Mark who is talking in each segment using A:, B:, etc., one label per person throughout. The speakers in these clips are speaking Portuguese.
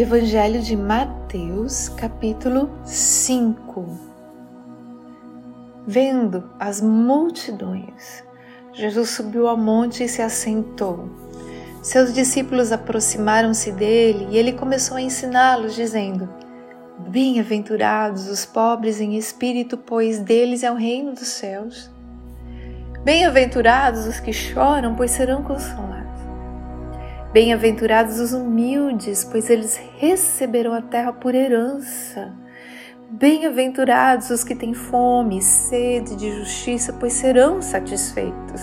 A: Evangelho de Mateus, capítulo 5. Vendo as multidões, Jesus subiu ao monte e se assentou. Seus discípulos aproximaram-se dele e ele começou a ensiná-los, dizendo: Bem-aventurados os pobres em espírito, pois deles é o reino dos céus. Bem-aventurados os que choram, pois serão consolados. Bem-aventurados os humildes, pois eles receberão a terra por herança. Bem-aventurados os que têm fome e sede de justiça, pois serão satisfeitos.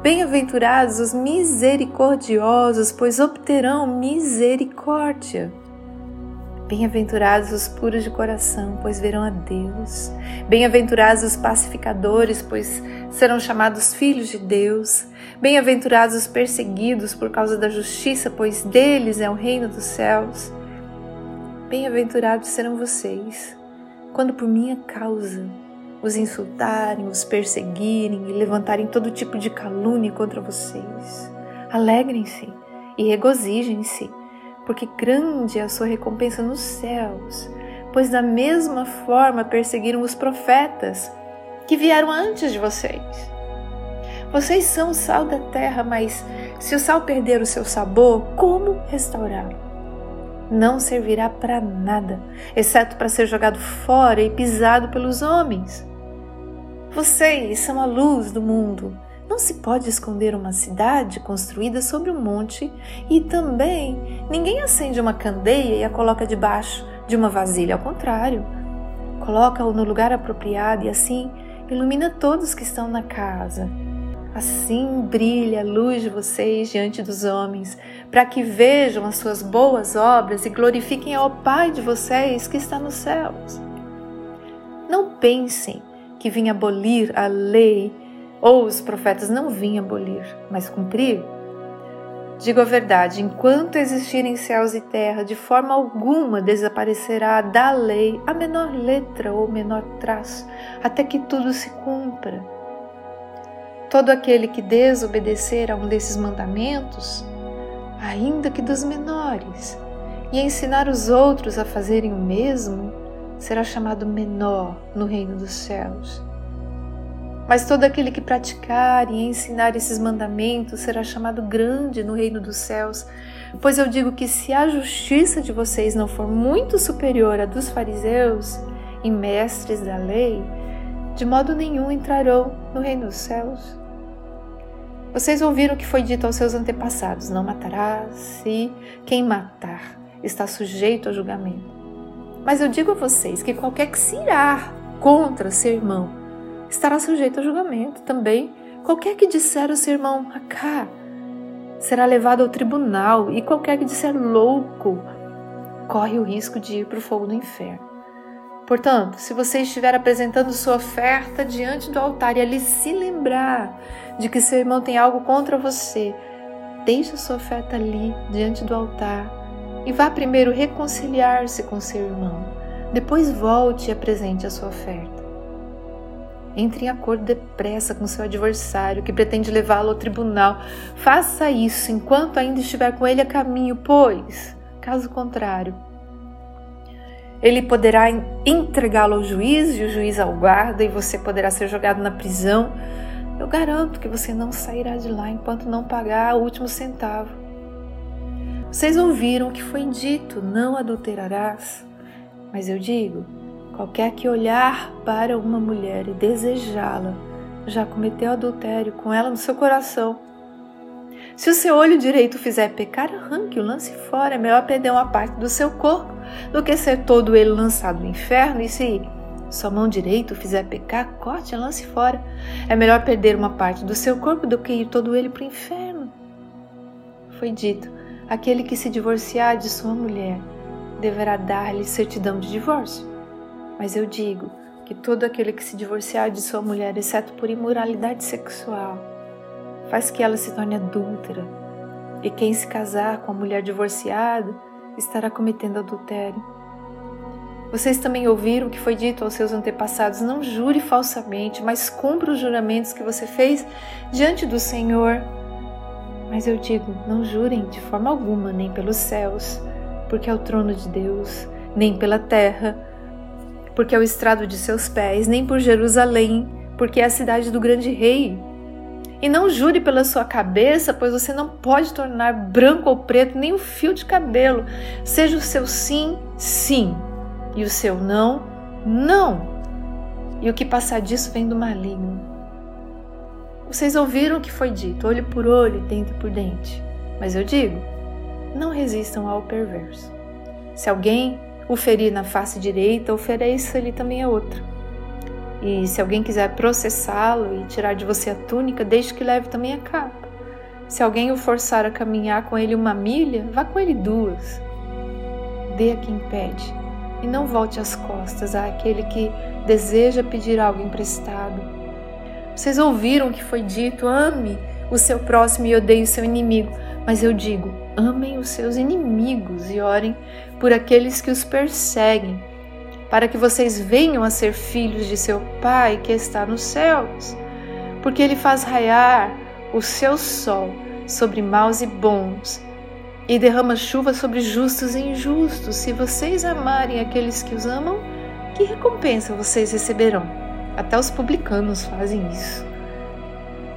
A: Bem-aventurados os misericordiosos, pois obterão misericórdia. Bem-aventurados os puros de coração, pois verão a Deus. Bem-aventurados os pacificadores, pois serão chamados filhos de Deus. Bem-aventurados os perseguidos por causa da justiça, pois deles é o reino dos céus. Bem-aventurados serão vocês, quando por minha causa os insultarem, os perseguirem e levantarem todo tipo de calúnia contra vocês. Alegrem-se e regozijem-se porque grande é a sua recompensa nos céus, pois da mesma forma perseguiram os profetas que vieram antes de vocês. Vocês são o sal da terra, mas se o sal perder o seu sabor, como restaurá-lo? Não servirá para nada, exceto para ser jogado fora e pisado pelos homens. Vocês são a luz do mundo. Se pode esconder uma cidade construída sobre um monte e também ninguém acende uma candeia e a coloca debaixo de uma vasilha, ao contrário. Coloca-o no lugar apropriado e assim ilumina todos que estão na casa. Assim brilha a luz de vocês diante dos homens, para que vejam as suas boas obras e glorifiquem ao Pai de vocês que está nos céus. Não pensem que vim abolir a lei ou os profetas não vinham abolir, mas cumprir? Digo a verdade: enquanto existirem céus e terra, de forma alguma desaparecerá da lei a menor letra ou menor traço, até que tudo se cumpra. Todo aquele que desobedecer a um desses mandamentos, ainda que dos menores, e ensinar os outros a fazerem o mesmo, será chamado menor no reino dos céus. Mas todo aquele que praticar e ensinar esses mandamentos será chamado grande no reino dos céus. Pois eu digo que se a justiça de vocês não for muito superior à dos fariseus e mestres da lei, de modo nenhum entrarão no reino dos céus. Vocês ouviram o que foi dito aos seus antepassados: não matarás, e quem matar está sujeito a julgamento. Mas eu digo a vocês que qualquer que se irá contra seu irmão estará sujeito a julgamento também. Qualquer que disser ao seu irmão, acá, será levado ao tribunal, e qualquer que disser louco, corre o risco de ir para o fogo do inferno. Portanto, se você estiver apresentando sua oferta diante do altar e ali se lembrar de que seu irmão tem algo contra você, deixe a sua oferta ali diante do altar e vá primeiro reconciliar-se com seu irmão. Depois volte e apresente a sua oferta. Entre em acordo depressa com seu adversário que pretende levá-lo ao tribunal. Faça isso enquanto ainda estiver com ele a caminho, pois, caso contrário, ele poderá entregá-lo ao juiz e o juiz ao guarda e você poderá ser jogado na prisão. Eu garanto que você não sairá de lá enquanto não pagar o último centavo. Vocês ouviram o que foi dito: não adulterarás. Mas eu digo, Qualquer que olhar para uma mulher e desejá-la já cometeu adultério com ela no seu coração. Se o seu olho direito fizer pecar, arranque o lance fora. É melhor perder uma parte do seu corpo do que ser todo ele lançado no inferno. E se sua mão direita fizer pecar, corte e lance fora. É melhor perder uma parte do seu corpo do que ir todo ele para o inferno. Foi dito: aquele que se divorciar de sua mulher deverá dar-lhe certidão de divórcio. Mas eu digo que todo aquele que se divorciar de sua mulher, exceto por imoralidade sexual, faz que ela se torne adúltera. E quem se casar com a mulher divorciada estará cometendo adultério. Vocês também ouviram o que foi dito aos seus antepassados: não jure falsamente, mas cumpra os juramentos que você fez diante do Senhor. Mas eu digo: não jurem de forma alguma, nem pelos céus, porque é o trono de Deus, nem pela terra, porque é o estrado de seus pés, nem por Jerusalém, porque é a cidade do grande rei. E não jure pela sua cabeça, pois você não pode tornar branco ou preto nem um fio de cabelo. Seja o seu sim, sim, e o seu não, não. E o que passar disso vem do maligno. Vocês ouviram o que foi dito, olho por olho, dente por dente. Mas eu digo: não resistam ao perverso. Se alguém o ferir na face direita, ofereça-lhe também a outra. E se alguém quiser processá-lo e tirar de você a túnica, deixe que leve também a capa. Se alguém o forçar a caminhar com ele uma milha, vá com ele duas. Dê a quem pede, e não volte as costas àquele que deseja pedir algo emprestado. Vocês ouviram o que foi dito: ame o seu próximo e odeie o seu inimigo. Mas eu digo: amem os seus inimigos e orem por aqueles que os perseguem, para que vocês venham a ser filhos de seu Pai que está nos céus. Porque ele faz raiar o seu sol sobre maus e bons e derrama chuva sobre justos e injustos. Se vocês amarem aqueles que os amam, que recompensa vocês receberão? Até os publicanos fazem isso.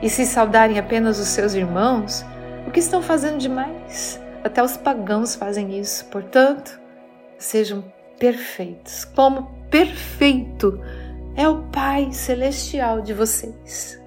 A: E se saudarem apenas os seus irmãos, o que estão fazendo demais? Até os pagãos fazem isso. Portanto, sejam perfeitos, como perfeito é o Pai celestial de vocês.